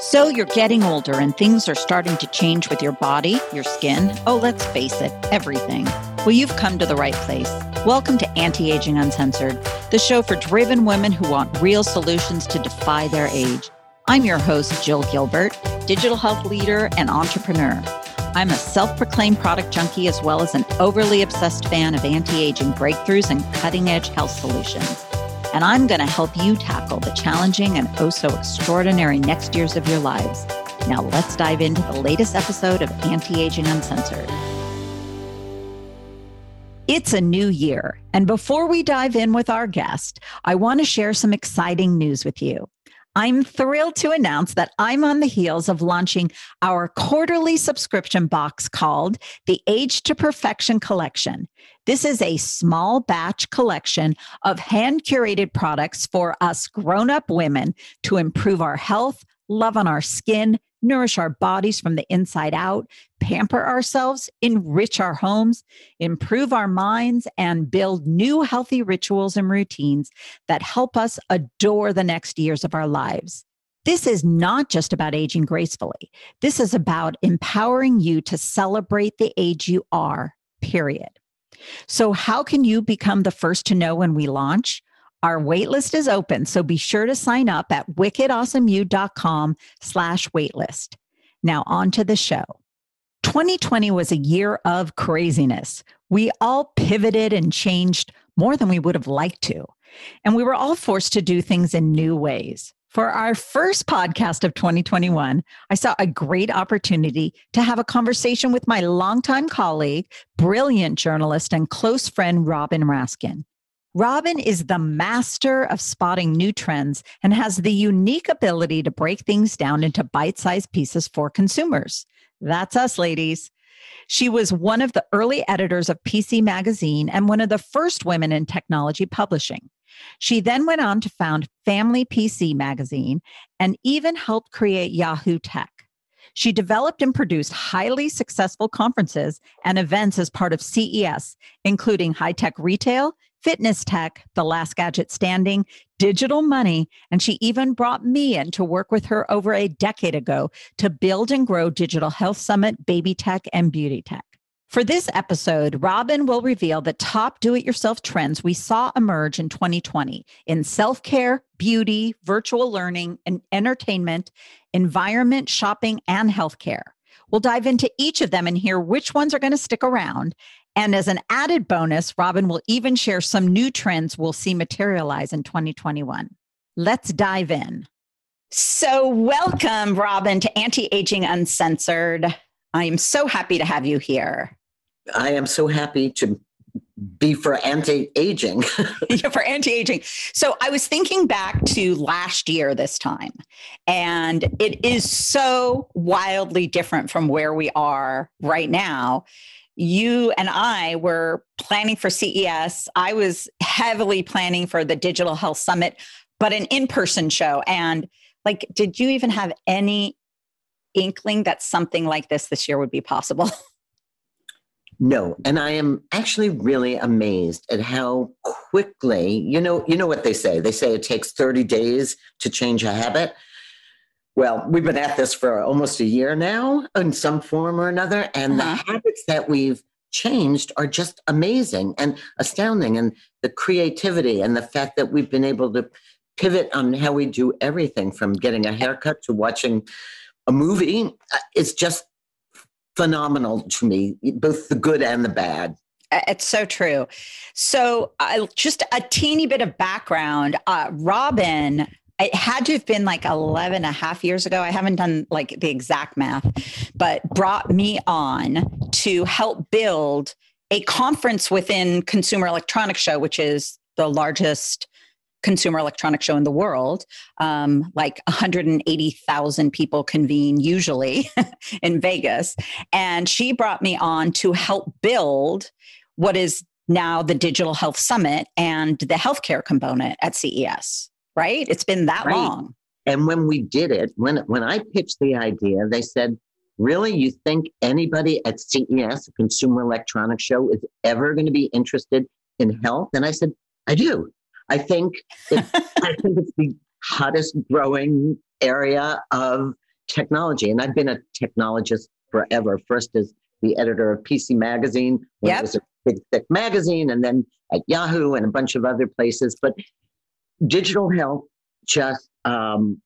So you're getting older and things are starting to change with your body, your skin. Oh, let's face it, everything. Well, you've come to the right place. Welcome to Anti Aging Uncensored, the show for driven women who want real solutions to defy their age. I'm your host, Jill Gilbert, digital health leader and entrepreneur. I'm a self proclaimed product junkie as well as an overly obsessed fan of anti aging breakthroughs and cutting edge health solutions and I'm going to help you tackle the challenging and oh so extraordinary next years of your lives. Now, let's dive into the latest episode of Anti Aging Uncensored. It's a new year, and before we dive in with our guest, I want to share some exciting news with you. I'm thrilled to announce that I'm on the heels of launching our quarterly subscription box called the Age to Perfection Collection. This is a small batch collection of hand curated products for us grown up women to improve our health, love on our skin, nourish our bodies from the inside out, pamper ourselves, enrich our homes, improve our minds, and build new healthy rituals and routines that help us adore the next years of our lives. This is not just about aging gracefully. This is about empowering you to celebrate the age you are, period. So, how can you become the first to know when we launch? Our waitlist is open, so be sure to sign up at wickedawesomeyou.com slash waitlist. Now on to the show. 2020 was a year of craziness. We all pivoted and changed more than we would have liked to. And we were all forced to do things in new ways. For our first podcast of 2021, I saw a great opportunity to have a conversation with my longtime colleague, brilliant journalist, and close friend, Robin Raskin. Robin is the master of spotting new trends and has the unique ability to break things down into bite sized pieces for consumers. That's us, ladies. She was one of the early editors of PC Magazine and one of the first women in technology publishing. She then went on to found Family PC Magazine and even helped create Yahoo Tech. She developed and produced highly successful conferences and events as part of CES, including high tech retail, fitness tech, the last gadget standing, digital money, and she even brought me in to work with her over a decade ago to build and grow Digital Health Summit, Baby Tech, and Beauty Tech. For this episode, Robin will reveal the top do it yourself trends we saw emerge in 2020 in self care, beauty, virtual learning, and entertainment, environment, shopping, and healthcare. We'll dive into each of them and hear which ones are going to stick around and as an added bonus, Robin will even share some new trends we'll see materialize in 2021. Let's dive in. So, welcome, Robin, to Anti Aging Uncensored. I am so happy to have you here. I am so happy to be for anti-aging. yeah, for anti-aging. So I was thinking back to last year this time, and it is so wildly different from where we are right now you and I were planning for CES. I was heavily planning for the Digital Health Summit, but an in person show. And like, did you even have any inkling that something like this this year would be possible? No, and I am actually really amazed at how quickly, you know, you know what they say. They say it takes 30 days to change a habit well, we've been at this for almost a year now in some form or another. And uh-huh. the habits that we've changed are just amazing and astounding. And the creativity and the fact that we've been able to pivot on how we do everything from getting a haircut to watching a movie uh, is just phenomenal to me, both the good and the bad. It's so true. So, uh, just a teeny bit of background. Uh, Robin it had to have been like 11 and a half years ago. I haven't done like the exact math, but brought me on to help build a conference within Consumer Electronics Show, which is the largest consumer electronics show in the world. Um, like 180,000 people convene usually in Vegas. And she brought me on to help build what is now the Digital Health Summit and the healthcare component at CES right? It's been that right. long. And when we did it, when when I pitched the idea, they said, "Really, you think anybody at CES, a Consumer Electronics Show, is ever going to be interested in health?" And I said, "I do. I think it, I think it's the hottest growing area of technology. And I've been a technologist forever. First as the editor of PC Magazine, when yep. it was a big, thick magazine, and then at Yahoo and a bunch of other places. But digital health just, um,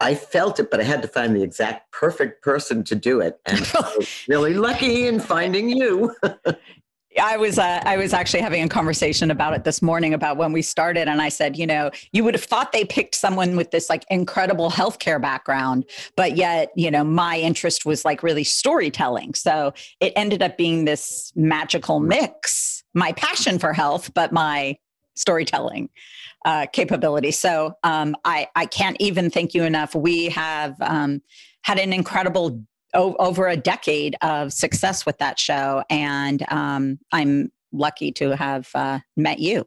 I felt it, but I had to find the exact perfect person to do it. And I was really lucky in finding you. I was uh, I was actually having a conversation about it this morning about when we started, and I said, you know, you would have thought they picked someone with this like incredible healthcare background, but yet, you know, my interest was like really storytelling. So it ended up being this magical mix. My passion for health, but my storytelling uh, capability. So um, I I can't even thank you enough. We have um, had an incredible o- over a decade of success with that show, and um, I'm lucky to have uh, met you.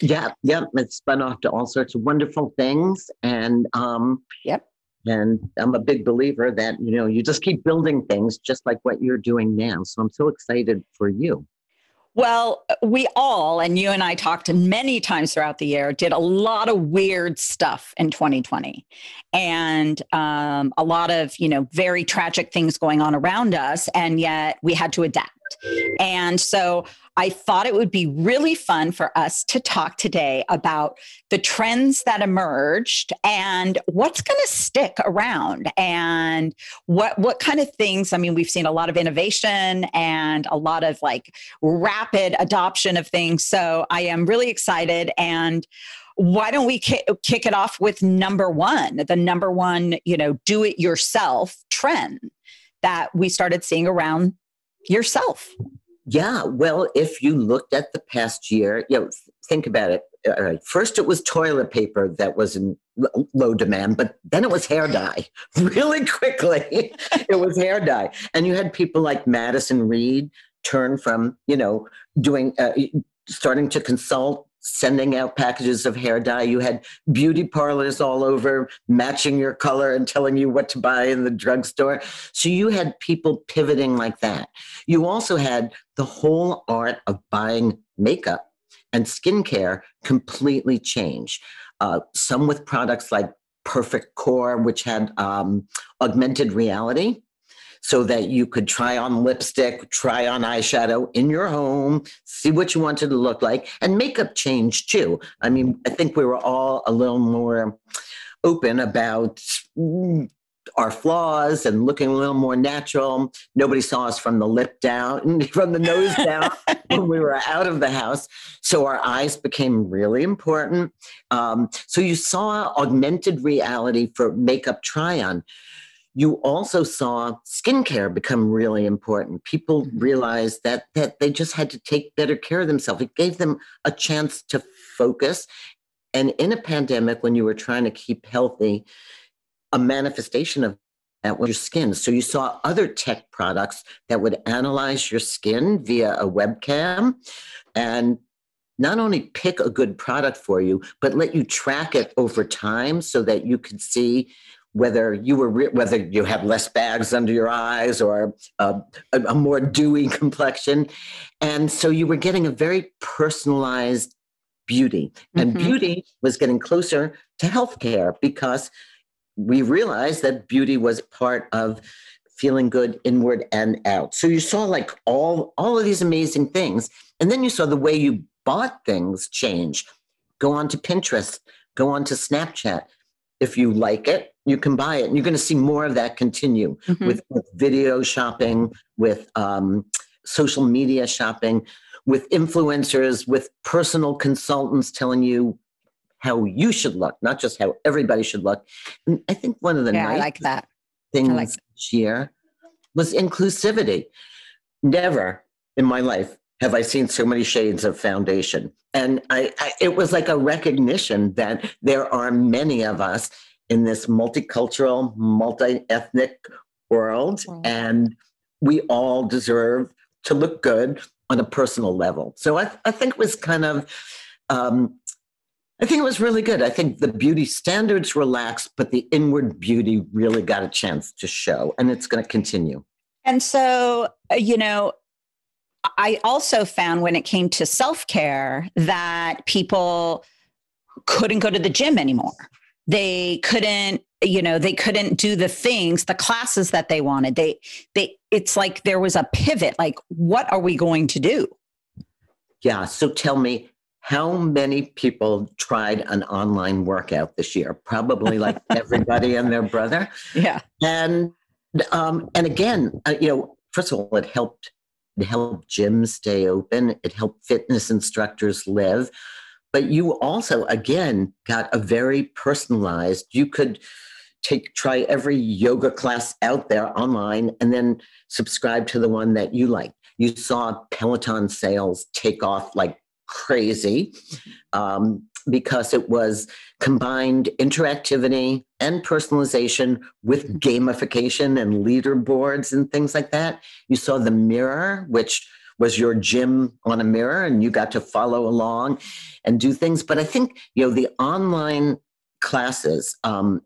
Yeah, yeah, it's spun off to all sorts of wonderful things, and um, yep. And I'm a big believer that you know you just keep building things, just like what you're doing now. So I'm so excited for you. Well, we all, and you and I talked many times throughout the year, did a lot of weird stuff in 2020 and um, a lot of, you know, very tragic things going on around us. And yet we had to adapt. And so I thought it would be really fun for us to talk today about the trends that emerged and what's going to stick around and what what kind of things I mean we've seen a lot of innovation and a lot of like rapid adoption of things. So I am really excited. And why don't we kick, it off with number 1 the number 1 you know do it yourself trend that we started seeing around yourself yeah, well, if you looked at the past year, you know, think about it. All right, first it was toilet paper that was in low demand, but then it was hair dye. Really quickly, it was hair dye, and you had people like Madison Reed turn from you know doing uh, starting to consult sending out packages of hair dye. You had beauty parlors all over matching your color and telling you what to buy in the drugstore. So you had people pivoting like that. You also had the whole art of buying makeup and skincare completely change. Uh, some with products like Perfect Corp, which had um, augmented reality so that you could try on lipstick, try on eyeshadow in your home, see what you wanted to look like, and makeup changed too. I mean, I think we were all a little more open about mm, our flaws and looking a little more natural. Nobody saw us from the lip down, from the nose down when we were out of the house. So our eyes became really important. Um, so you saw augmented reality for makeup try on you also saw skincare become really important. People mm-hmm. realized that that they just had to take better care of themselves. It gave them a chance to focus. And in a pandemic, when you were trying to keep healthy, a manifestation of that was your skin. So you saw other tech products that would analyze your skin via a webcam and not only pick a good product for you, but let you track it over time so that you could see whether you were re- whether you have less bags under your eyes or a, a more dewy complexion and so you were getting a very personalized beauty and mm-hmm. beauty was getting closer to healthcare because we realized that beauty was part of feeling good inward and out so you saw like all all of these amazing things and then you saw the way you bought things change go on to pinterest go on to snapchat if you like it, you can buy it. And you're going to see more of that continue mm-hmm. with, with, video shopping, with um, social media shopping, with influencers, with personal consultants telling you how you should look, not just how everybody should look. And I think one of the yeah, nice like that. things like that. this year was inclusivity. Never in my life have I seen so many shades of foundation. And I, I, it was like a recognition that there are many of us in this multicultural, multi ethnic world, mm-hmm. and we all deserve to look good on a personal level. So I, I think it was kind of, um, I think it was really good. I think the beauty standards relaxed, but the inward beauty really got a chance to show, and it's going to continue. And so, uh, you know, I also found when it came to self care that people couldn't go to the gym anymore. They couldn't you know they couldn't do the things the classes that they wanted they they it's like there was a pivot like what are we going to do yeah so tell me how many people tried an online workout this year? Probably like everybody and their brother. Yeah. And um and again uh, you know first of all it helped it helped gyms stay open. It helped fitness instructors live. But you also again got a very personalized you could take try every yoga class out there online and then subscribe to the one that you like. You saw peloton sales take off like crazy um, because it was combined interactivity and personalization with gamification and leaderboards and things like that. You saw the mirror which was your gym on a mirror and you got to follow along and do things. But i think you know the online classes um,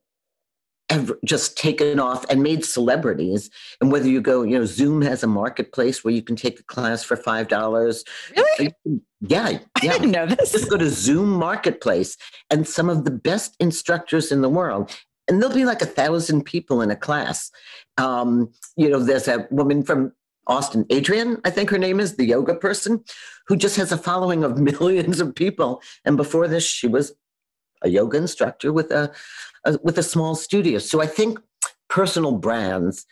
have just taken off and made celebrities. And whether you go, you know, Zoom has a marketplace where you can take a class for five dollars. Really? Yeah, yeah. I didn't know this. Just go to Zoom Marketplace, and some of the best instructors in the world. And there'll be like a thousand people in a class. Um, you know, there's a woman from Austin, Adriene, I think her name is, the yoga person, who just has a following of millions of people. And before this, she was a yoga instructor with a, a with a small studio. So I think personal brands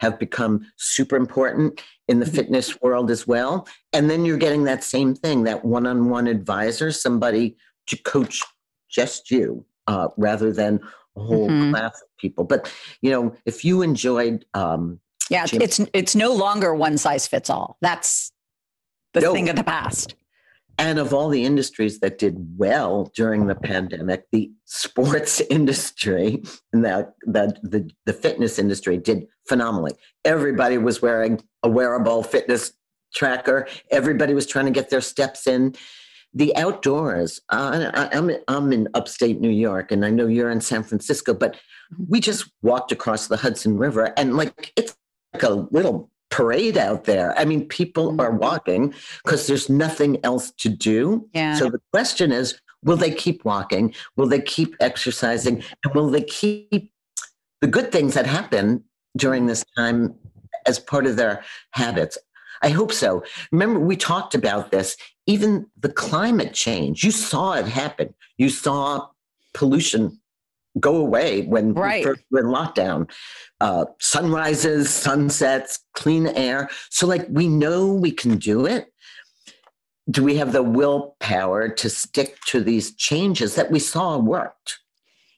have become super important in the mm-hmm. fitness world as well. And then you're getting that same thing, that one-on-one advisor, somebody to coach just you, uh, rather than a whole mm-hmm. class of people. But you know, if you enjoyed, um, yeah, gym- it's it's no longer one size fits all. That's the no. thing of the past. And of all the industries that did well during the pandemic, the sports industry and the, the, the, the, fitness industry did phenomenally. Everybody was wearing a wearable fitness tracker, everybody was trying to get their steps in. The outdoors, uh, I, I'm, I'm in upstate New York, and I know you're in San Francisco, but we just walked across the Hudson River, and like it's like a little parade out there. I mean, people mm-hmm. are walking because there's nothing else to do. Yeah. So the question is, will they keep walking? Will they keep exercising? And will they keep the good things that happen during this time as part of their habits? I hope so. Remember, we talked about this. Even the climate change, you saw it happen. You saw pollution go away when right. we first were in lockdown. Uh, sunrises, sunsets, clean air. So, like, we know we can do it. Do we have the willpower to stick to these changes that we saw worked?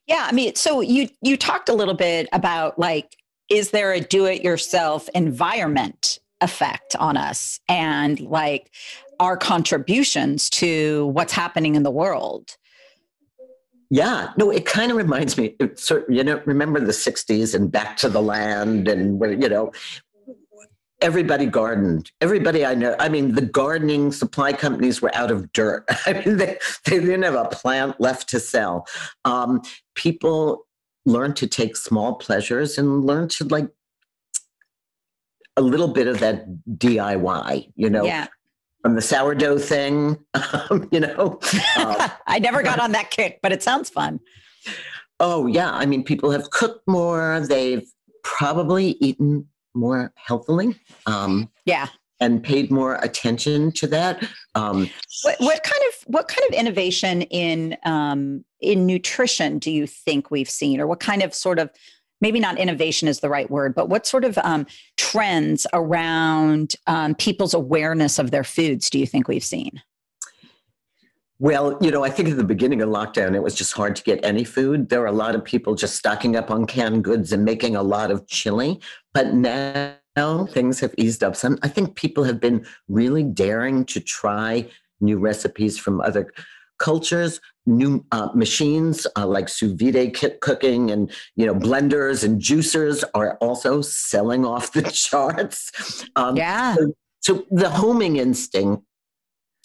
Yeah, I mean, so you you talked a little bit about like, is there a do-it-yourself environment effect on us, and like our contributions to what's happening in the world? Yeah, no, it kind of reminds me. So you know, remember the '60s and Back to the Land, and where you know, everybody gardened. Everybody I know. I mean, the gardening supply companies were out of dirt. I mean, they they didn't have a plant left to sell. Um, people learned to take small pleasures and learn to like a little bit of that DIY. You know, yeah from the sourdough thing, um, you know. Uh, I never got on that kick, but it sounds fun. Oh, yeah. I mean, people have cooked more. They've probably eaten more healthily. Um, yeah. And paid more attention to that. Um, what, what, kind of what kind of innovation in um, in nutrition do you think we've seen, or what kind of sort of maybe not innovation is the right word, but what sort of um, trends around um, people's awareness of their foods do you think we've seen? Well, you know, I think at the beginning of lockdown, it was just hard to get any food. There were a lot of people just stocking up on canned goods and making a lot of chili. But now things have eased up some. I think people have been really daring to try new recipes from other cultures, new uh, machines uh, like sous vide cooking and you know blenders and juicers are also selling off the charts. Um, yeah. So, so the homing instinct,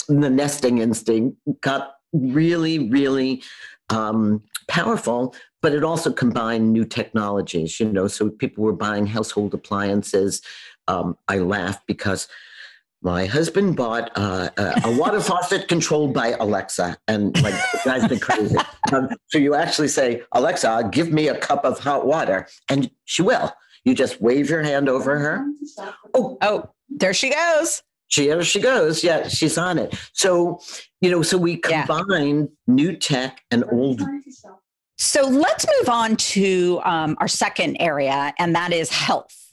the nesting instinct, got really, really um, powerful. But it also combined new technologies. You know, so people were buying household appliances. Um, I laugh because my husband bought uh, a, a, water faucet controlled by Alexa, and like the guy's been crazy. Um, so you actually say, Alexa, give me a cup of hot water, and she will. You just wave your hand over her. Oh, oh, there she goes. She there she goes. Yeah, she's on it. So you know, so we combine yeah. new tech and old. So let's move on to um, our second area, and that is health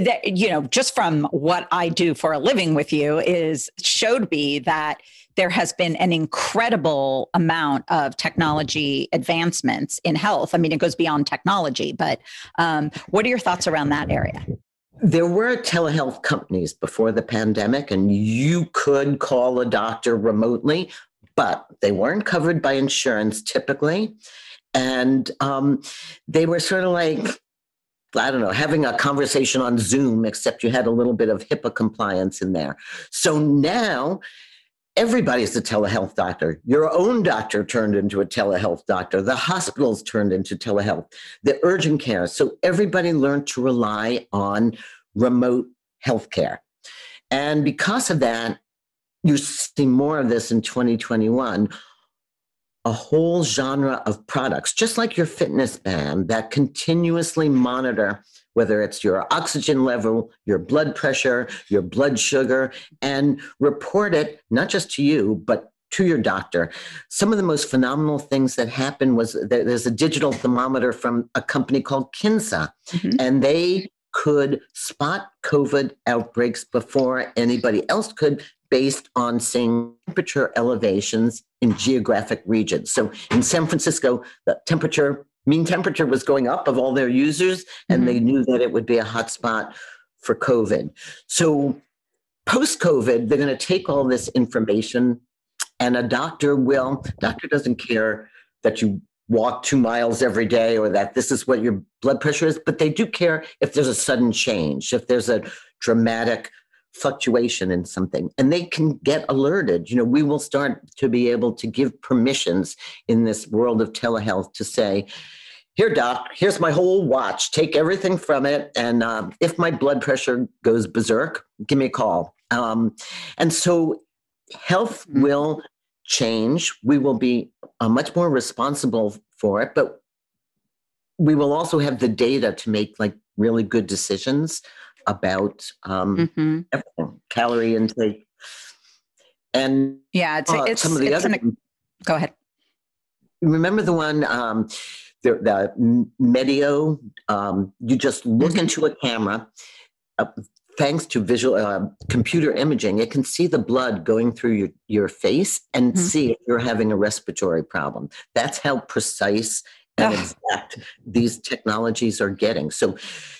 that you know just from what i do for a living with you is showed me that there has been an incredible amount of technology advancements in health. I mean it goes beyond technology but um, what are your thoughts around that area? There were telehealth companies before the pandemic and you could call a doctor remotely but they weren't covered by insurance typically. And um, they were sort of like I don't know, having a conversation on Zoom, except you had a little bit of HIPAA compliance in there. So now everybody's a telehealth doctor. Your own doctor turned into a telehealth doctor. The hospitals turned into telehealth, the urgent care. So everybody learned to rely on remote healthcare. And because of that, you see more of this in 2021 a whole genre of products, just like your fitness band, that continuously monitor whether it's your oxygen level, your blood pressure, your blood sugar, and report it not just to you, but to your doctor. Some of the most phenomenal things that happened was there's a digital thermometer from a company called Kinsa, mm-hmm. and they could spot COVID outbreaks before anybody else could based on seeing temperature elevations in geographic regions. So in San Francisco, the temperature, mean temperature was going up of all their users, and mm-hmm. they knew that it would be a hotspot for COVID. So post COVID, they're going to take all this information, and a doctor will, doctor doesn't care that you walk two miles every day or that this is what your blood pressure is, but they do care if there's a sudden change, if there's a dramatic fluctuation in something and they can get alerted. You know we will start to be able to give permissions in this world of telehealth to say here doc here's my whole watch. Take everything from it and um, if my blood pressure goes berserk give me a call. Um, and so health mm-hmm. will change. We will be uh, much more responsible for it but we will also have the data to make like really good decisions about um, mm-hmm. everything, calorie intake, and yeah, it's, uh, it's some of the other. An, go ahead. Remember the one, um, the, the Medeo. Um, you just look mm-hmm. into a camera. Uh, thanks to visual uh, computer imaging, it can see the blood going through your, your face and mm-hmm. see if you're having a respiratory problem. That's how precise and exact these technologies are getting. So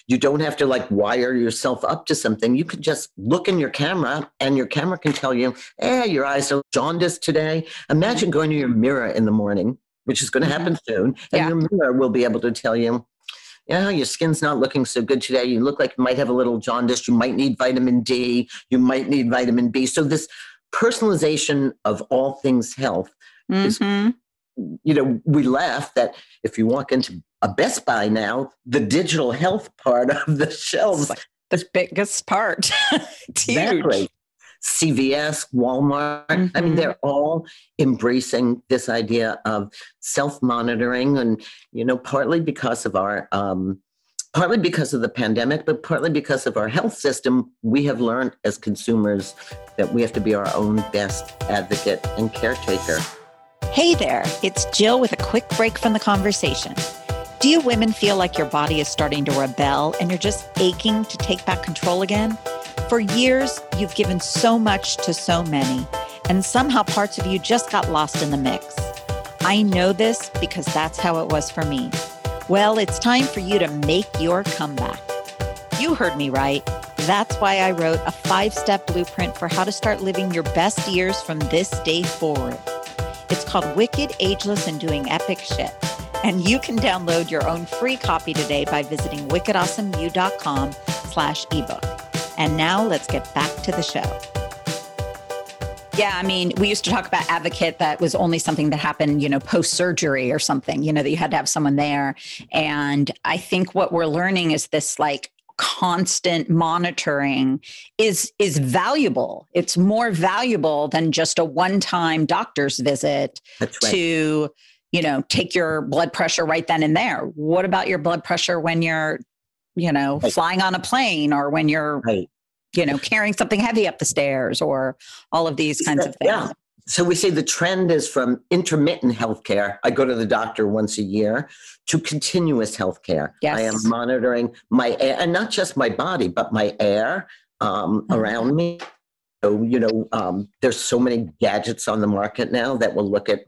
you don't have to like wire yourself up to something. You can just look in your camera and your camera can tell you, eh, your eyes are jaundiced today. Imagine going to your mirror in the morning, which is going to mm-hmm. happen soon, and yeah. your mirror will be able to tell you, yeah, your skin's not looking so good today. You look like you might have a little jaundice. You might need vitamin D. You might need vitamin B. So this personalization of all things health mm-hmm. is you know, we laugh that if you walk into a Best Buy now, the digital health part of the shelves. The biggest part. exactly. CVS, Walmart. Mm-hmm. I mean, mm-hmm. they're all embracing this idea of self monitoring, and you know, partly because of our, um, partly because of the pandemic, but partly because of our health system. We have learned as consumers that we have to be our own best advocate and caretaker. Hey there, it's Jill with a quick break from the conversation. Do you women feel like your body is starting to rebel and you're just aching to take back control again? For years, you've given so much to so many, and somehow parts of you just got lost in the mix. I know this because that's how it was for me. Well, it's time for you to make your comeback. You heard me right. That's why I wrote a five step blueprint for how to start living your best years from this day forward. It's called Wicked, Ageless, and Doing Epic Shit. And you can download your own free copy today by visiting wickedawesomeyou.com slash ebook. And now let's get back to the show. Yeah, I mean, we used to talk about advocate that was only something that happened, you know, post surgery or something, you know, that you had to have someone there. And I think what we're learning is this like constant monitoring is is valuable it's more valuable than just a one-time doctor's visit right. to you know take your blood pressure right then and there what about your blood pressure when you're you know right. flying on a plane or when you're right. you know carrying something heavy up the stairs or all of these kinds of things yeah so we say the trend is from intermittent healthcare. I go to the doctor once a year to continuous healthcare. Yes. I am monitoring my air, and not just my body, but my air um, mm-hmm. around me. So, you know, um, there's so many gadgets on the market now that will look at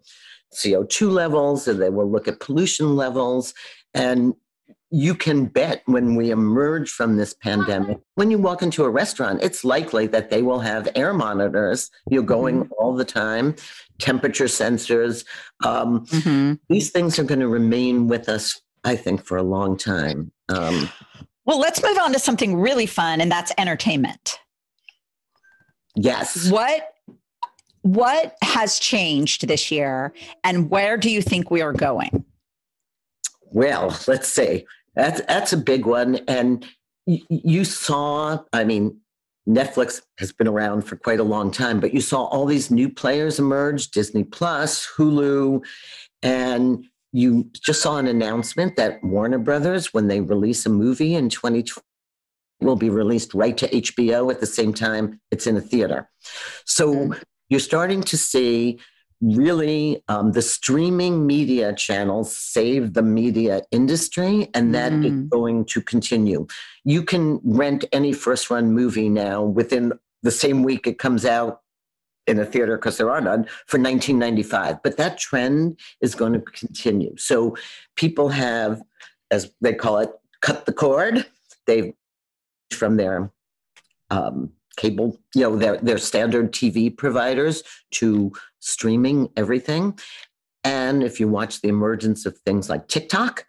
CO2 levels and they will look at pollution levels. And you can bet when we emerge from this pandemic, when you walk into a restaurant, it's likely that they will have air monitors, you're going mm-hmm. all the time, temperature sensors. Um, mm-hmm. These things are going to remain with us, I think, for a long time. Um, well, let's move on to something really fun, and that's entertainment. Yes. What what has changed this year, and where do you think we are going? Well, let's see. That's that's a big one, and y- you saw. I mean, Netflix has been around for quite a long time, but you saw all these new players emerge: Disney Plus, Hulu, and you just saw an announcement that Warner Brothers, when they release a movie in 2020, will be released right to HBO at the same time it's in a theater. So mm-hmm. you're starting to see really um, the streaming media channels save the media industry and that mm. is going to continue. You can rent any first run movie now within the same week it comes out in a theater because there are none for 1995 but that trend is going to continue. So people have as they call it cut the cord. They've from their um, cable, you know, their, their standard TV providers to streaming everything. And if you watch the emergence of things like TikTok,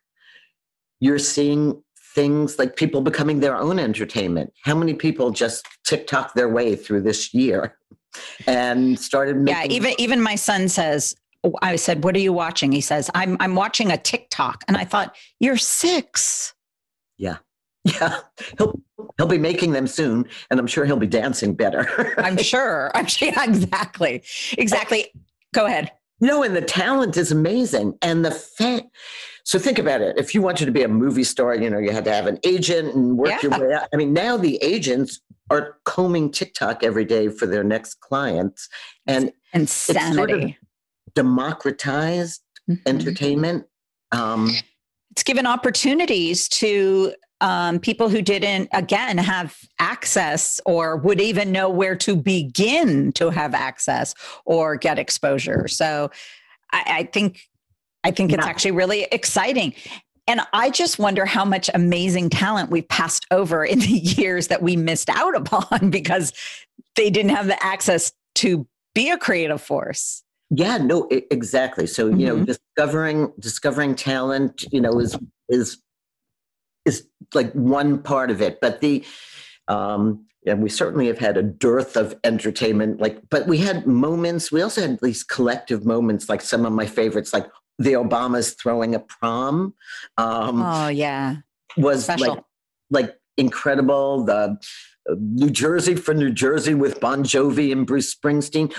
you're seeing things like people becoming their own entertainment. How many people just TikTok their way through this year and started making- Yeah, even even my son says, oh, I said, "What are you watching?" He says, "I'm I'm watching a TikTok." And I thought, "You're 6." Yeah. Yeah, he'll he'll be making them soon, and I'm sure he'll be dancing better. I'm sure. I'm sure. Yeah, exactly. Exactly. Go ahead. No, and the talent is amazing, and the fact. So think about it. If you wanted to be a movie star, you know you had to have an agent and work yeah. your way out. I mean, now the agents are combing TikTok every day for their next clients, and insanity. Sort of democratized mm-hmm. entertainment. Um, it's given opportunities to um, people who didn't, again, have access or would even know where to begin to have access or get exposure. So I, I think, I think it's yeah. actually really exciting. And I just wonder how much amazing talent we've passed over in the years that we missed out upon because they didn't have the access to be a creative force. Yeah, no, exactly. So, mm-hmm. you know, mm-hmm. discovering discovering talent, you know, is is is like one part of it, but the um, and we certainly have had a dearth of entertainment. Like, but we had moments. We also had these collective moments, like some of my favorites, like the Obamas throwing a prom. Um, oh yeah, was Special. like like incredible. The uh, New Jersey for New Jersey with Bon Jovi and Bruce Springsteen.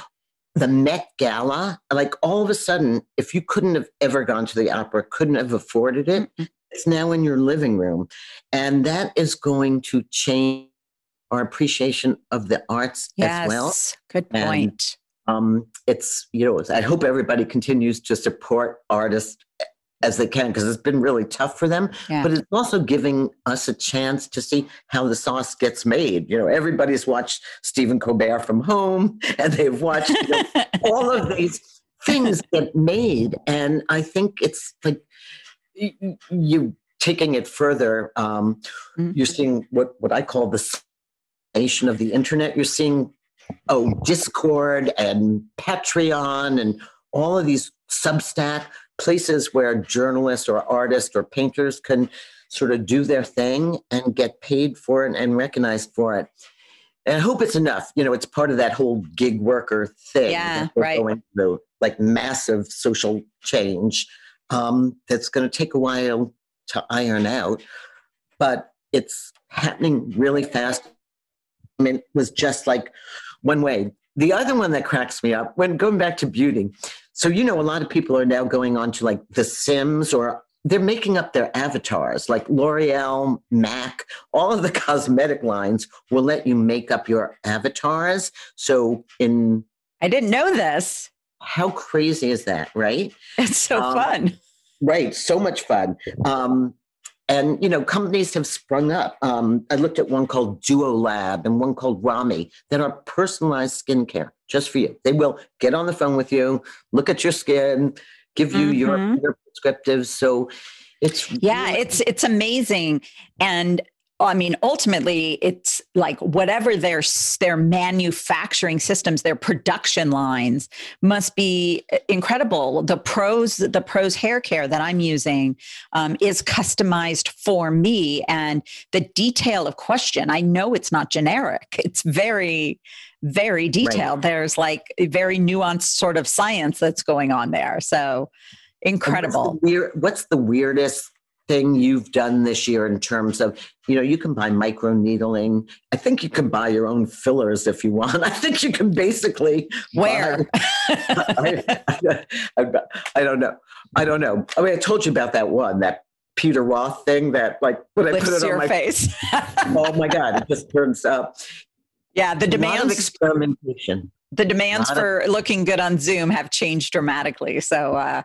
The Met Gala, like all of a sudden, if you couldn't have ever gone to the opera, couldn't have afforded it, It's now in your living room. And that is going to change our appreciation of the arts yes, as well. Good point. And, um, it's, you know, I hope everybody continues to support artists as they can because it's been really tough for them. Yeah. But it's also giving us a chance to see how the sauce gets made. You know, everybody's watched Stephen Colbert from home and they've watched you know, all of these things get made. And I think it's like you taking it further, um, mm-hmm. you're seeing what, what I call the nation of the internet. You're seeing, oh, Discord and Patreon and all of these Substack places where journalists or artists or painters can sort of do their thing and get paid for it and recognized for it. And I hope it's enough. You know, it's part of that whole gig worker thing. Yeah, right. Going through, like massive social change um, that's going to take a while to iron out. But it's happening really fast. I mean, it was just like one way. The other one that cracks me up when going back to beauty. So, you know, a lot of people are now going on to like The Sims or they're making up their avatars like L'Oreal, MAC, all of the cosmetic lines will let you make up your avatars. So, in I didn't know this. How crazy is that, right? It's so um, fun. Right, so much fun. Um, and you know, companies have sprung up. Um, I looked at one called Duo Lab and one called Rami that are personalized skincare just for you. They will get on the phone with you, look at your skin, give you mm-hmm. your, your prescriptives. So it's yeah, really- it's it's amazing. And I mean, ultimately, it's like whatever their their manufacturing systems, their production lines must be uh, incredible. The Prose, the Prose hair care that I'm using um, is customized for me, and the detail of question. I know it's not generic. It's very, very detailed. Right. There's like a very nuanced sort of science that's going on there. So incredible. What's the, weird, what's the weirdest thing you've done this year in terms of you know you can buy micro needling i think you can buy your own fillers if you want. I think you can basically where? I, I, I, I, don't know. I don't know. I mean i told you about that one that peter roth thing that like when i put it on my face. Oh my god it just turns up. Yeah the demands of experimentation. the demands for of, looking good on zoom have changed dramatically. So uh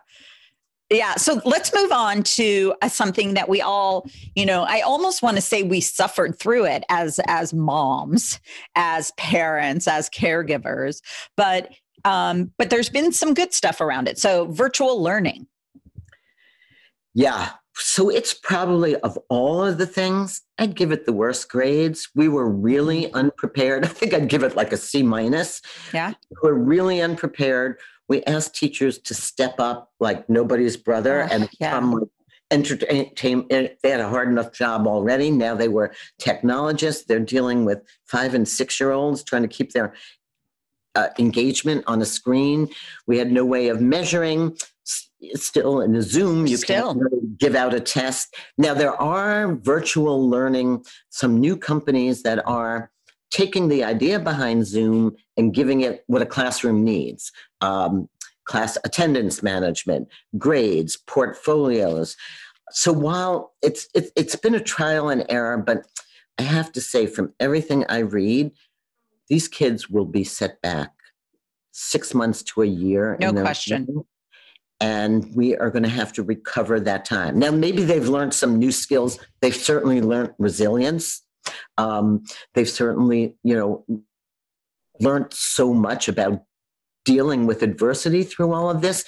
yeah. So let's move on to uh, something that we all, you know, I almost want to say we suffered through it as as moms, as parents, as caregivers, but um, but there's been some good stuff around it. So virtual learning. Yeah. So it's probably of all of the things, I'd give it the worst grades. We were really mm-hmm. unprepared. I think I'd give it like a C minus. Yeah. We're really unprepared we asked teachers to step up like nobody's brother uh, and yeah. come with entertain they had a hard enough job already. Now they were technologists. They're dealing with five and six year olds trying to keep their uh, engagement on a screen. We had no way of measuring. Still in a zoom you still. can't really give out a test. Now there are virtual learning some new companies that are taking the idea behind Zoom and giving it what a classroom needs um, class attendance management, grades, portfolios. So while it's, it, it's been a trial and error, but I have to say, from everything I read, these kids will be set back six months to a year. No question. and we are going to have to recover that time. Now, maybe they've learned some new skills. They've certainly learned resilience. Um, they've certainly, you know, learned so much about dealing with adversity through all of this.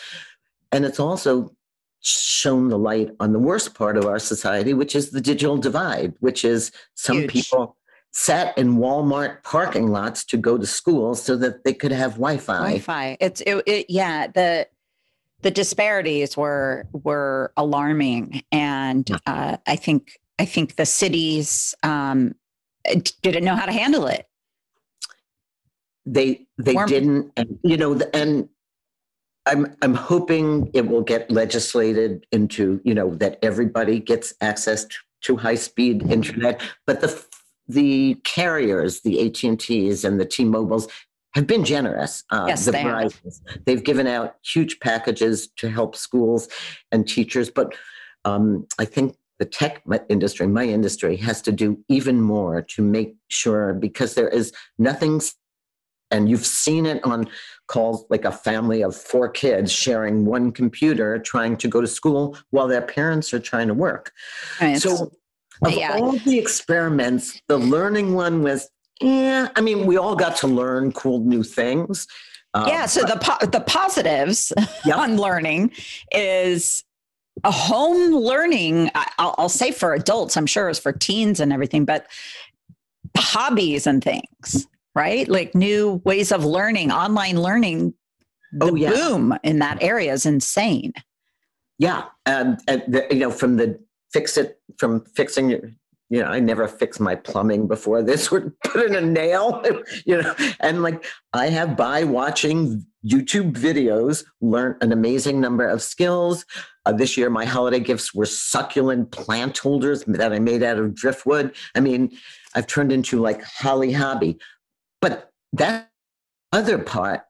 And it's also shown the light on the worst part of our society, which is the digital divide, which is some Huge. people sat in Walmart parking lots to go to school so that they could have Wi-Fi. Wi-Fi. It's it, it, yeah the the disparities were were alarming, and uh, I think I think the cities um, didn't know how to handle it. They they didn't, and you know, and I'm I'm hoping it will get legislated into you know that everybody gets access to, to high speed internet, but the the carriers, the AT and T's and the T Mobiles have been generous. Uh, yes, the they have. They've given out huge packages to help schools and teachers, but um, I think the tech industry, my industry, has to do even more to make sure because there is nothing, and you've seen it on calls like a family of four kids sharing one computer trying to go to school while their parents are trying to work. Right. So, of yeah. all the experiments, the learning one was, yeah, I mean, we all got to learn cool new things. Uh, yeah. So the po- the positives yep. on learning is a home learning I'll, I'll, say for adults i'm sure it's for teens and everything but hobbies and things right like new ways of learning online learning the oh, yeah. boom in that area is insane yeah um, and the, you know from the fix it from fixing your you know, I never fixed my plumbing before this would put in a nail, you know, and like I have by watching YouTube videos learned an amazing number of skills. Uh, this year, my holiday gifts were succulent plant holders that I made out of driftwood. I mean, I've turned into like Holly Hobbie. But that other part,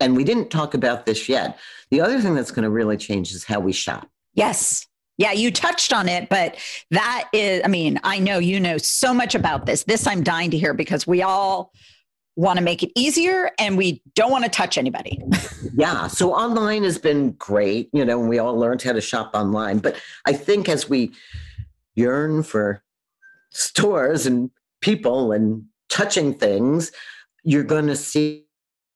and we didn't talk about this yet, the other thing that's going to really change is how we shop. Yes. Yeah, you touched on it, but that is, I mean, I know you know so much about this. This I'm dying to hear because we all want to make it easier and we don't want to touch anybody. yeah. So online has been great, you know, we all learned how to shop online. But I think as we yearn for stores and people and touching things, you're going to see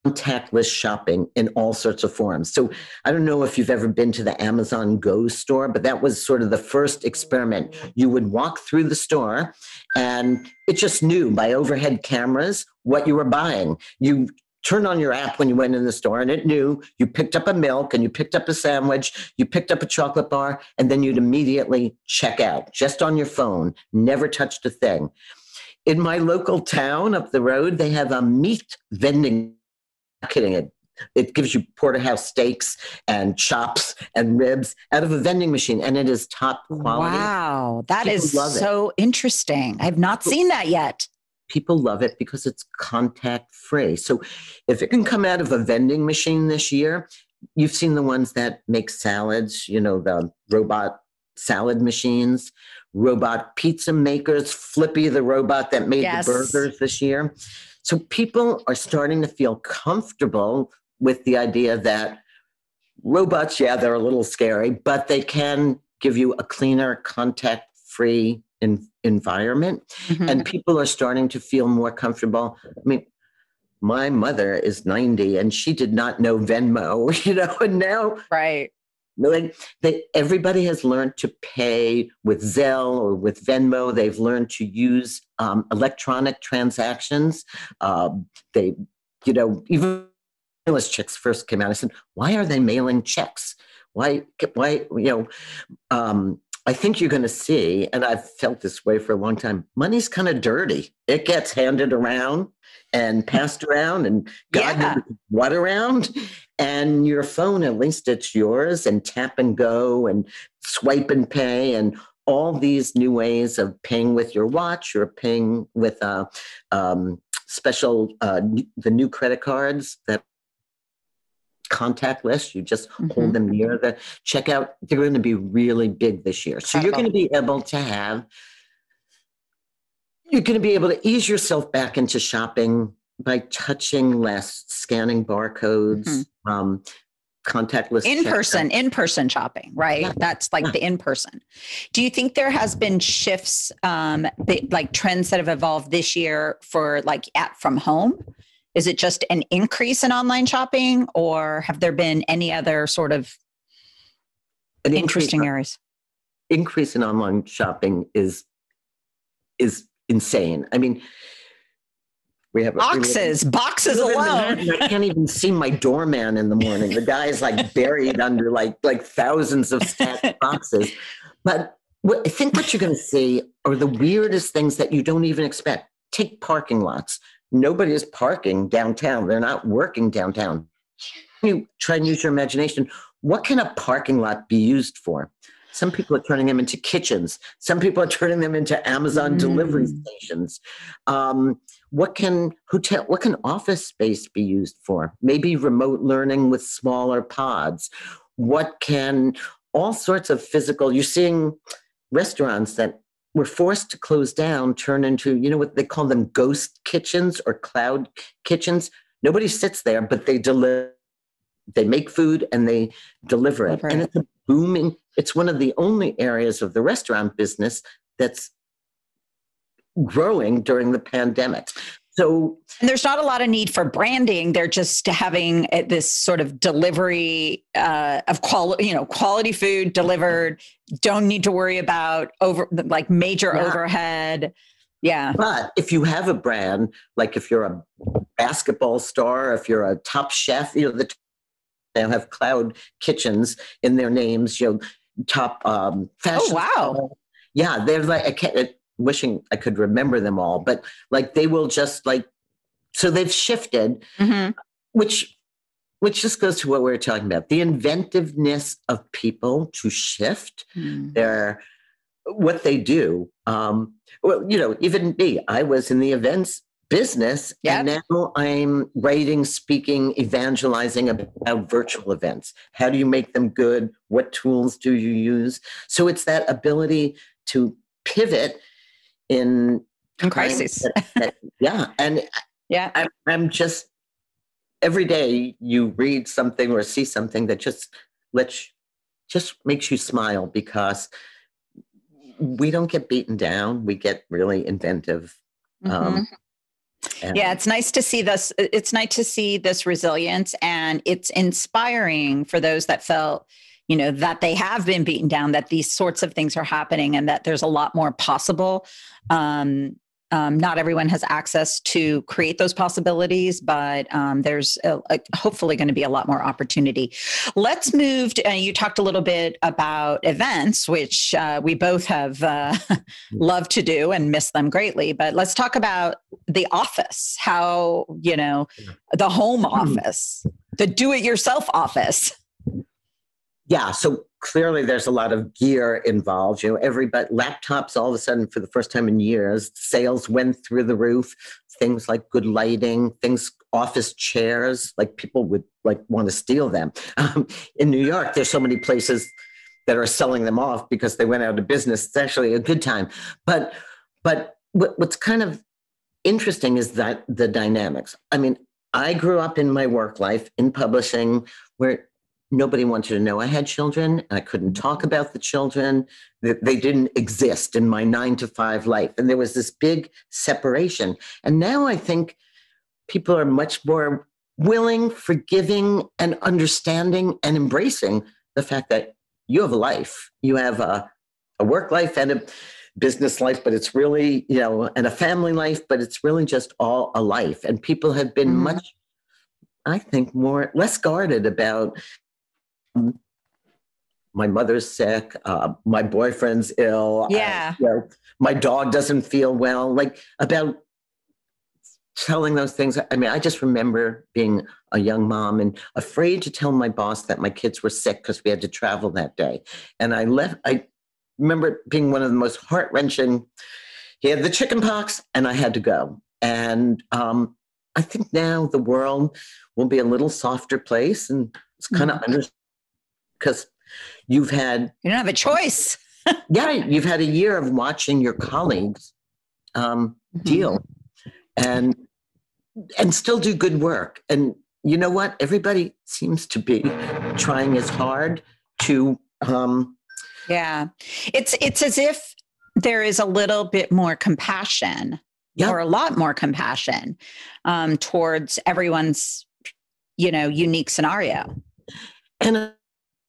contactless shopping in all sorts of forms. So I don't know if you've ever been to the Amazon Go store, but that was sort of the first experiment. You would walk through the store and it just knew by overhead cameras what you were buying. You turned on your app when you went in the store and it knew you picked up a milk and you picked up a sandwich, you picked up a chocolate bar, and then you'd immediately check out just on your phone, never touched a thing. In my local town up the road, they have a meat vending kidding it. It gives you porterhouse steaks and chops and ribs out of a vending machine, and it is top quality. Wow, that People is so it. interesting. I have not seen that yet. People love it because it's contact free. So, if it can come out of a vending machine this year, you've seen the ones that make salads, you know, the robot salad machines, robot pizza makers, Flippy, the robot that made yes. the burgers this year. So people are starting to feel comfortable with the idea that robots, yeah, they're a little scary, but they can give you a cleaner, contact free in, environment. Mm-hmm. And people are starting to feel more comfortable. I mean, my mother is 90 and she did not know Venmo, you know, and now right like they, everybody has learned to pay with Zelle or with Venmo. They've learned to use um, electronic transactions. Um, they, you know, even stimulus checks first came out. I said, why are they mailing checks? Why, why, you know, um, I think you're going to see, and I've felt this way for a long time. Money's kind of dirty. It gets handed around and passed around, and God yeah. knows what around. And your phone, at least it's yours, and tap and go, and swipe and pay, and all these new ways of paying with your watch or paying with uh, um, special uh, the new credit cards that contactless. You just mm-hmm. hold them near the checkout. They're going to be really big this year. So you're going to be able to have, you're going to be able to ease yourself back into shopping by touching less, scanning barcodes, mm-hmm. um, contactless in person in person shopping right yeah. that's like yeah. the in person do you think there has been shifts um like trends that have evolved this year for like at from home is it just an increase in online shopping, or have there been any other sort of an interesting increase, areas? Increase in online shopping is is insane. I mean, we have boxes, we boxes alone. I can't even see my doorman in the morning. The guy is like buried under like like thousands of stacked boxes. But what, I think what you're going to see are the weirdest things that you don't even expect. Take parking lots nobody is parking downtown. They're not working downtown. You try and use your imagination. What can a parking lot be used for? Some people are turning them into kitchens. Some people are turning them into Amazon mm. delivery stations. Um, what can hotel? What can office space be used for? Maybe remote learning with smaller pods. What can all sorts of physical? You're seeing restaurants that were forced to close down turn into, you know what they call them ghost kitchens or cloud kitchens. Nobody sits there, but they deliver they make food and they deliver it. And it's a booming, it's one of the only areas of the restaurant business that's growing during the pandemic. So and there's not a lot of need for branding. They're just having uh, this sort of delivery uh, of quality, you know, quality food delivered. Don't need to worry about over like major yeah. overhead. Yeah. But if you have a brand, like if you're a basketball star, if you're a top chef, you know, the they have cloud kitchens in their names, you know, top um, fashion. Oh, wow. Yeah, they're like, I can't. wishing I could remember them all, but like they will just like, so they've shifted, Mhm. which which just goes to what we were talking about the inventiveness of people to shift Mm. their what they do um well you know even me i was in the events business and now i'm writing speaking evangelizing about virtual events how do you make them good what tools do you use so it's that ability to pivot in crisis. that- that- yeah and Yeah. I'm, I'm just every day you read something or see something that just lets just makes you smile because we don't get beaten down we get really inventive Mhm. um, and- yeah, it's nice to see this. It's nice to see this resilience, and it's inspiring for those that felt, you know, that they have been beaten down, that these sorts of things are happening, and that there's a lot more possible. Um, um, not everyone has access to create those possibilities, but um, there's a, a- hopefully going to be a lot more opportunity. Let's move. To, uh, you talked a little bit about events, which uh, we both have uh, loved to do and miss them greatly. But let's talk about the office. How you know the home office, the do-it-yourself office. yeah so clearly there's a lot of gear involved you know everybody laptops all of a sudden for the first time in years sales went through the roof things like good lighting things office chairs like people would like want to steal them. Um, in new york there's so many places that are selling them off because they went out of business. It's actually a good time. But but what, what's kind of interesting is that the dynamics. I mean i grew up in my work life in publishing where nobody wanted to know I had children. I couldn't talk about the children. That they didn't exist in my nine to five life. And there was this big separation. And now I think people are much more willing, forgiving, and understanding and embracing the fact that you have a life. You have a, a work life and a business life, but it's really, you know, and a family life, but it's really just all a life. And people have been Mhm. much, I think, more less guarded about my mother's sick, uh, my boyfriend's ill, Yeah. you know, my dog doesn't feel well, like about telling those things. I mean, I just remember being a young mom and afraid to tell my boss that my kids were sick because we had to travel that day. And I left, I remember it being one of the most heart wrenching. He had the chicken pox and I had to go. And um, I think now the world will be a little softer place and it's kind of under because you've had You don't have a choice. yeah you've had a year of watching your colleagues um, deal and and still do good work and you know what everybody seems to be trying as hard to um, Yeah. It's it's as if there is a little bit more compassion Yeah. or a lot more compassion um, towards everyone's you know unique scenario. and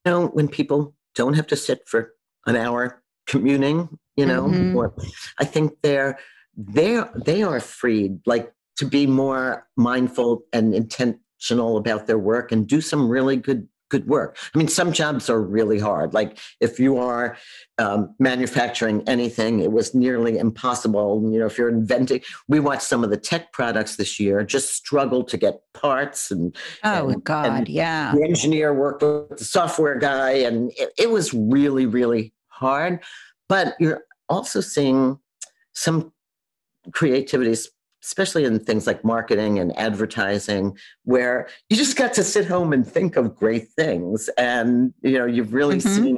you know when people don't have to sit for an hour communing, you know Mhm. or i think they're they're they are freed like to be more mindful and intentional about their work and do some really good good work. I mean some jobs are really hard. Like if you are um, manufacturing anything it was nearly impossible. You know if you're inventing we watched some of the tech products this year just struggle to get parts and Oh And- God, and yeah. the engineer worked with the software guy and it, it was really really hard. But you're also seeing some creativity especially in things like marketing and advertising where you just got to sit home and think of great things and you know you've really Mhm. seen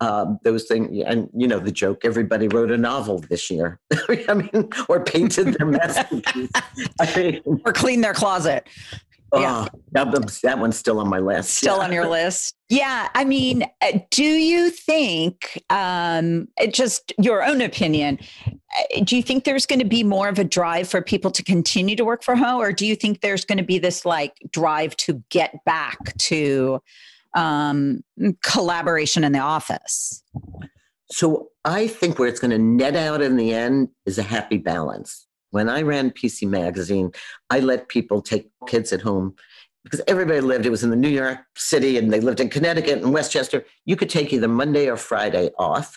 um, those things and you know the joke everybody wrote a novel this year i mean or painted their masterpiece i mean Or cleaned their closet. Yeah. oh, that, one's- that one's still on my list Still Yeah. on your list. Yeah. I mean, uh, do you think, um, just your own opinion, uh, do you think there's going to be more of a drive for people to continue to work from home? Or do you think there's going to be this like drive to get back to um, collaboration in the office? So I think where it's going to net out in the end is a happy balance. When I ran PC Magazine, I let people take kids at home because everybody lived, it was in the New York City and they lived in Connecticut and Westchester. You could take either Monday or Friday off,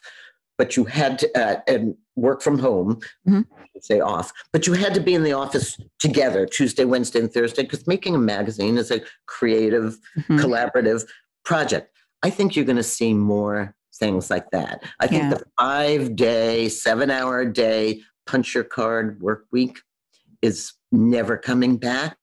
but you had to, uh, and work from home, Mhm. say off, but you had to be in the office together Tuesday, Wednesday, and Thursday because making a magazine is a creative, Mhm. collaborative project. I think you're going to see more things like that. I think Yeah. the five day, seven hour day punch your card work week is never coming back.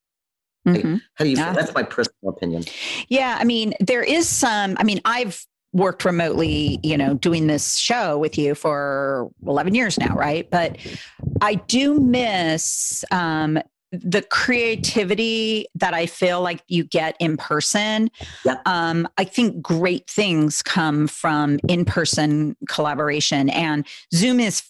Mhm. How do you Yeah. feel? That's my personal opinion. Yeah, I mean, there is some, I mean, I've worked remotely, you know, doing this show with you for 11 years now, right? But I do miss um, the creativity that I feel like you get in person. Yeah. Um, I think great things come from in person collaboration, and Zoom is.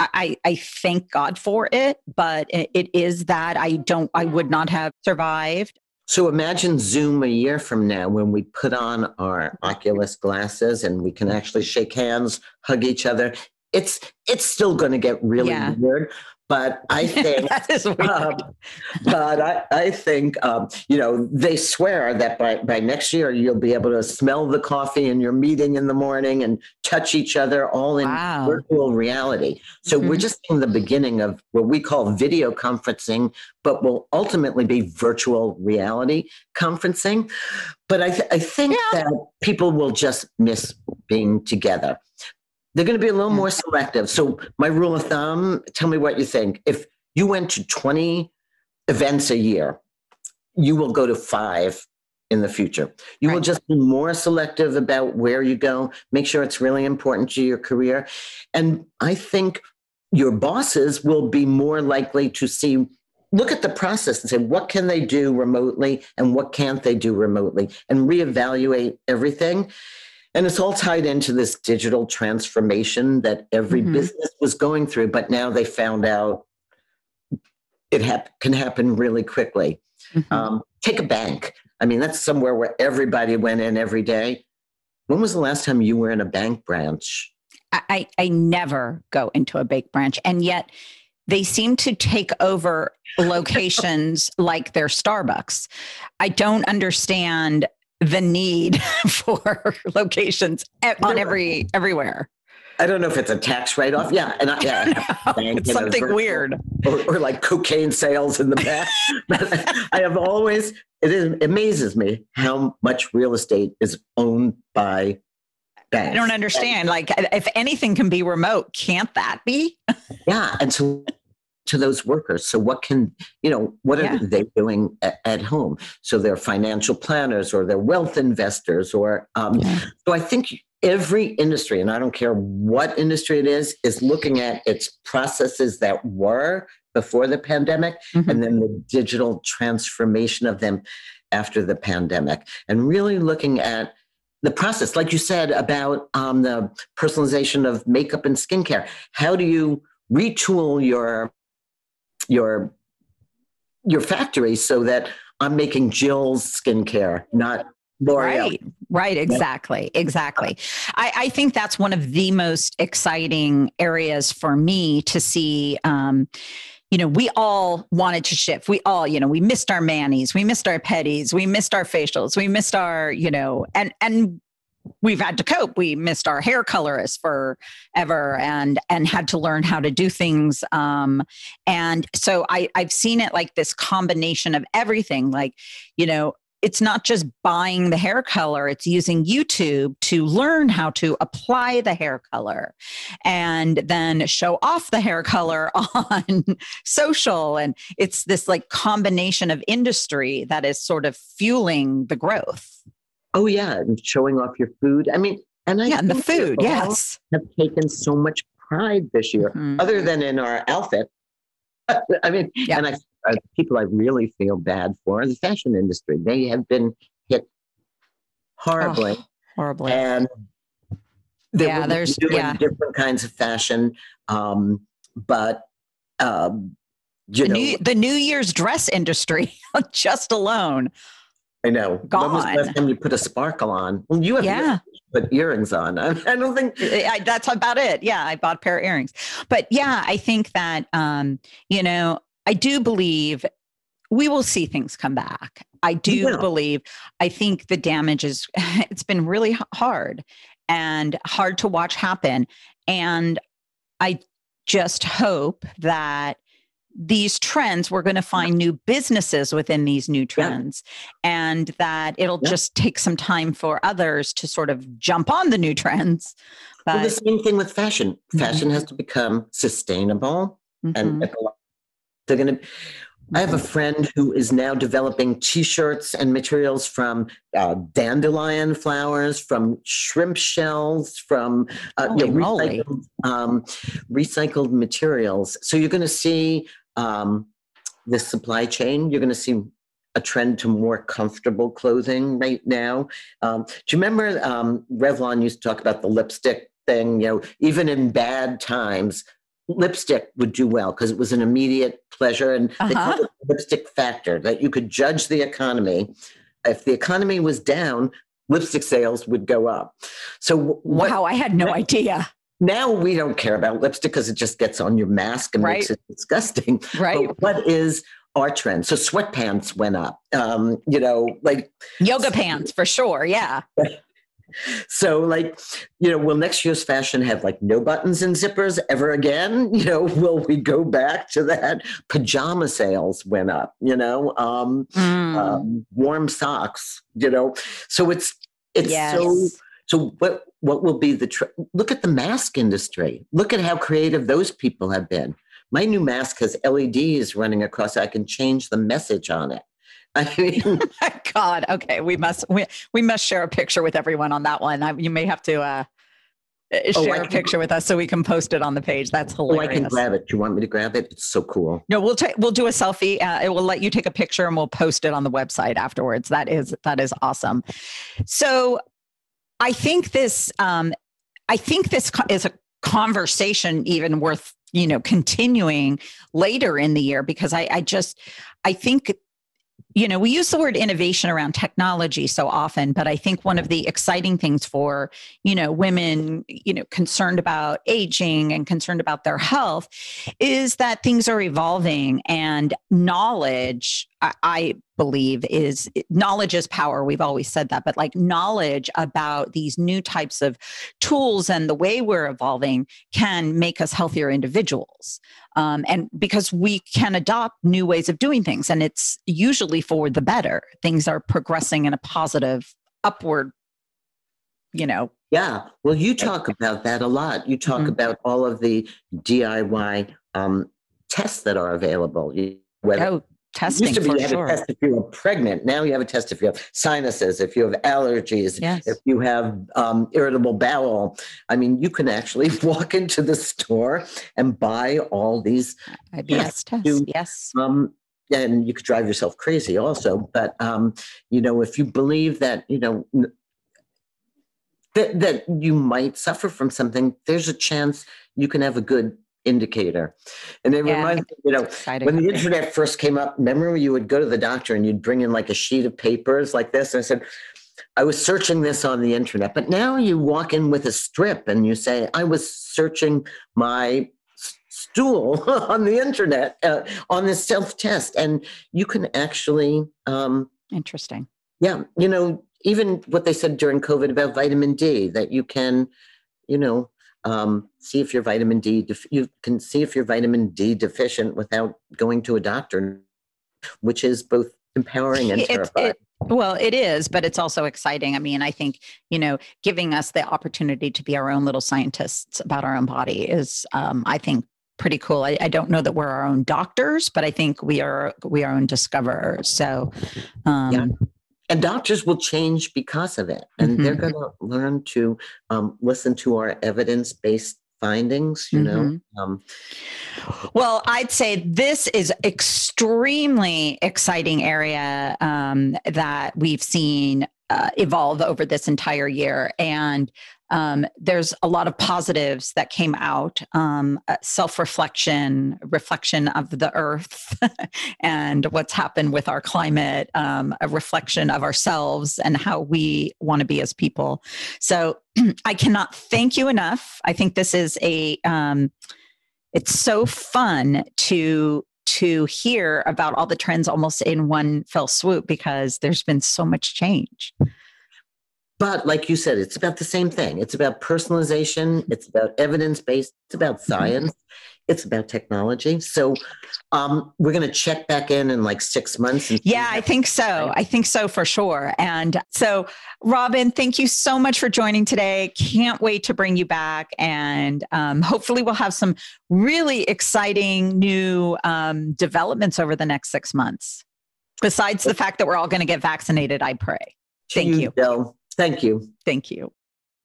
I, I thank God for it, but it, is that I don't, I would not have survived So imagine Zoom a year from now when we put on our Oculus glasses and we can actually shake hands, hug each other. It's it's still going to get really Yeah. weird, but I think that is weird. Um, but I, I think um, you know they swear that by, by next year you'll be able to smell the coffee in your meeting in the morning and touch each other all in Wow. virtual reality. So we're Mhm. just in the beginning of what we call video conferencing, but will ultimately be virtual reality conferencing. But I, th- I think Yeah. that people will just miss being together. They're going to be a little mm. more selective. So my rule of thumb, tell me what you think. If you went to 20 events a year, you will go to five in the future. You will just be more selective about where you go, make sure it's really important to your career. And I think your bosses will be more likely to see look at the process and say what can they do remotely and what can't they do remotely and reevaluate everything and it's all tied into this digital transformation that every Mhm. business was going through but now they found out it hap- can happen really quickly Mhm. um, take a bank i mean that's somewhere where everybody went in every day when was the last time you were in a bank branch I, I I never go into a bank branch, and yet they seem to take over locations like their Starbucks. I don't understand the need for locations on every everywhere. I don't know if it's a tax write off. Yeah. And I, yeah, it's something virtual- weird. Or, or like cocaine sales in the back. I have always, it is, it amazes me how much real estate is owned by banks. I don't understand. Like, if anything can be remote, can't that be? Yeah. And so to those workers, so what can, you know, what are Yeah. they doing at, at home? So they're financial planners or they're wealth investors or, um, So I think every industry, and I don't care what industry it is, is looking at its processes that were before the pandemic Mhm. and then the digital transformation of them after the pandemic, and really looking at the process, like you said about um, the personalization of makeup and skincare. How do you retool your your your factory so that I'm making Jill's skincare, not L'Oreal? Right, right, exactly, exactly. I, I think that's one of the most exciting areas for me to see. Um, you know, we all wanted to shift. We all, you know, we missed our manis, we missed our petties, we missed our facials, we missed our, you know, and and we've had to cope. We missed our hair colorist forever and and had to learn how to do things. Um, and so I I've seen it like this combination of everything. Like, you know, it's not just buying the hair color, it's using YouTube to learn how to apply the hair color and then show off the hair color on social. And it's this like combination of industry that is sort of fueling the growth. Oh yeah, and showing off your food. I mean, and I Yeah, and the food, yes. have taken so much pride this year, Mhm. other than in our outfit. I mean, Yeah. and I uh, people I really feel bad for are the fashion industry. They have been hit horribly, Oh, horribly. and Yeah, there's- doing yeah. different kinds of fashion, um, but um, you the, know, new, the New Year's dress industry, just alone. I know. When was the last time you put a sparkle on? Well, you have Yeah. earrings, put earrings on. I, I don't think I, that's about it. Yeah, I bought a pair of earrings. But yeah, I think that um, you know, I do believe we will see things come back. I do will. believe. I think the damage is it's been really hard and hard to watch happen. And I just hope that these trends we're going to find new businesses within these new trends yeah. and that it'll yeah. just take some time for others to sort of jump on the new trends but well, the same thing with fashion fashion mm-hmm. has to become sustainable mm-hmm. and they're going to I have a friend who is now developing T-shirts and materials from uh, dandelion flowers, from shrimp shells, from uh, you know, recycled, um, recycled materials. So you're going to see um, this supply chain. You're going to see a trend to more comfortable clothing right now. Um, do you remember um, Revlon used to talk about the lipstick thing? You know, even in bad times, lipstick would do well because it was an immediate pleasure and uh-huh. they called it the lipstick factor that you could judge the economy if the economy was down lipstick sales would go up so what, wow i had no idea now we don't care about lipstick because it just gets on your mask and right. makes it disgusting. Right. but what is our trend? So sweatpants went up um, you know like yoga pants for sure yeah. So like you know will next year's fashion have like no buttons and zippers ever again? You know will we go back to that? Pajama sales went up you know um, mm. um warm socks you know? So it's it's yes. so so what what will be the tr- look at the mask industry look at how creative those people have been my new mask has leds running across i can change the message on it I mean, God. Okay, we must we, we must share a picture with everyone on that one. I, you may have to uh, uh oh, share oh, a picture with us so we can post it on the page. That's hilarious. Oh, I can grab it. Do you want me to grab it? It's so cool. No, we'll take we'll do a selfie. Uh, it will let you take a picture and we'll post it on the website afterwards. That is that is awesome. So, I think this um, I think this is a conversation even worth you know continuing later in the year because I, I just I think you know, we use the word innovation around technology so often, but I think one of the exciting things for, you know, women, you know, concerned about aging and concerned about their health is that things are evolving and knowledge, I, believe is knowledge is power. We've always said that, but like knowledge about these new types of tools and the way we're evolving can make us healthier individuals. Um, and because we can adopt new ways of doing things, and it's usually for the better. Things are progressing in a positive, upward, you know. Yeah. Well, you talk about that a lot. You talk mm-hmm. about all of the DIY um, tests that are available. Whether, oh, testing used to be you had sure. a test if you were pregnant. Now you have a test if you have sinuses, if you have allergies, yes. if you have um, irritable bowel. I mean, you can actually walk into the store and buy all these IBS tests. To, yes. Um, and you could drive yourself crazy also. But um, you know, if you believe that you know that that you might suffer from something, there's a chance you can have a good indicator. And it yeah, reminds me, you know, when the internet first came up, remember you would go to the doctor and you'd bring in like a sheet of papers like this. And I said, I was searching this on the internet, but now you walk in with a strip and you say, I was searching my stool on the internet uh, on this self test. And you can actually. Um, Interesting. Yeah. You know, even what they said during COVID about vitamin D, that you can, you know, um, see if you're vitamin D. Def- you can see if you're vitamin D deficient without going to a doctor, which is both empowering and terrifying. It, it, well, it is, but it's also exciting. I mean, I think you know, giving us the opportunity to be our own little scientists about our own body is, um, I think, pretty cool. I, I, don't know that we're our own doctors, but I think we are we are our own discoverers. So, um, yeah and doctors will change because of it and mm-hmm. they're going to learn to um, listen to our evidence-based findings you know mm-hmm. um, well i'd say this is extremely exciting area um, that we've seen uh, evolve over this entire year and um, there's a lot of positives that came out um, uh, self-reflection reflection of the earth and what's happened with our climate um, a reflection of ourselves and how we want to be as people. So i cannot thank you enough. I think this is a um, it's so fun to to hear about all the trends almost in one fell swoop because there's been so much change but like you said, it's about the same thing. It's about personalization. It's about evidence based. It's about science. it's about technology. So um, we're going to check back in in like six months. yeah, I think so. I think so for sure. And so, Robin, thank you so much for joining today. Can't wait to bring you back. And um, hopefully, we'll have some really exciting new um, developments over the next six months. Besides the fact that we're all going to get vaccinated, I pray. Thank you. Bill. Thank you. Thank you.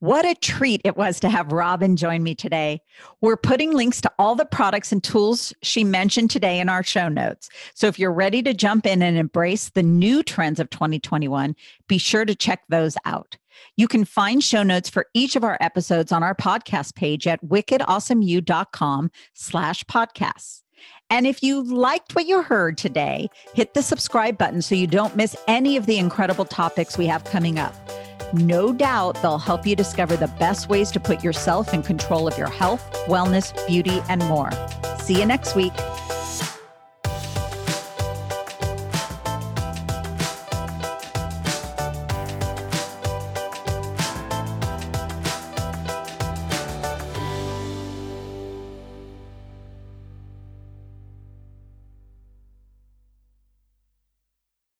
What a treat it was to have Robin join me today. We're putting links to all the products and tools she mentioned today in our show notes. So if you're ready to jump in and embrace the new trends of 2021, be sure to check those out. You can find show notes for each of our episodes on our podcast page at wickedawesomeyou.com slash podcasts. And if you liked what you heard today, hit the subscribe button so you don't miss any of the incredible topics we have coming up. No doubt they'll help you discover the best ways to put yourself in control of your health, wellness, beauty, and more. See you next week.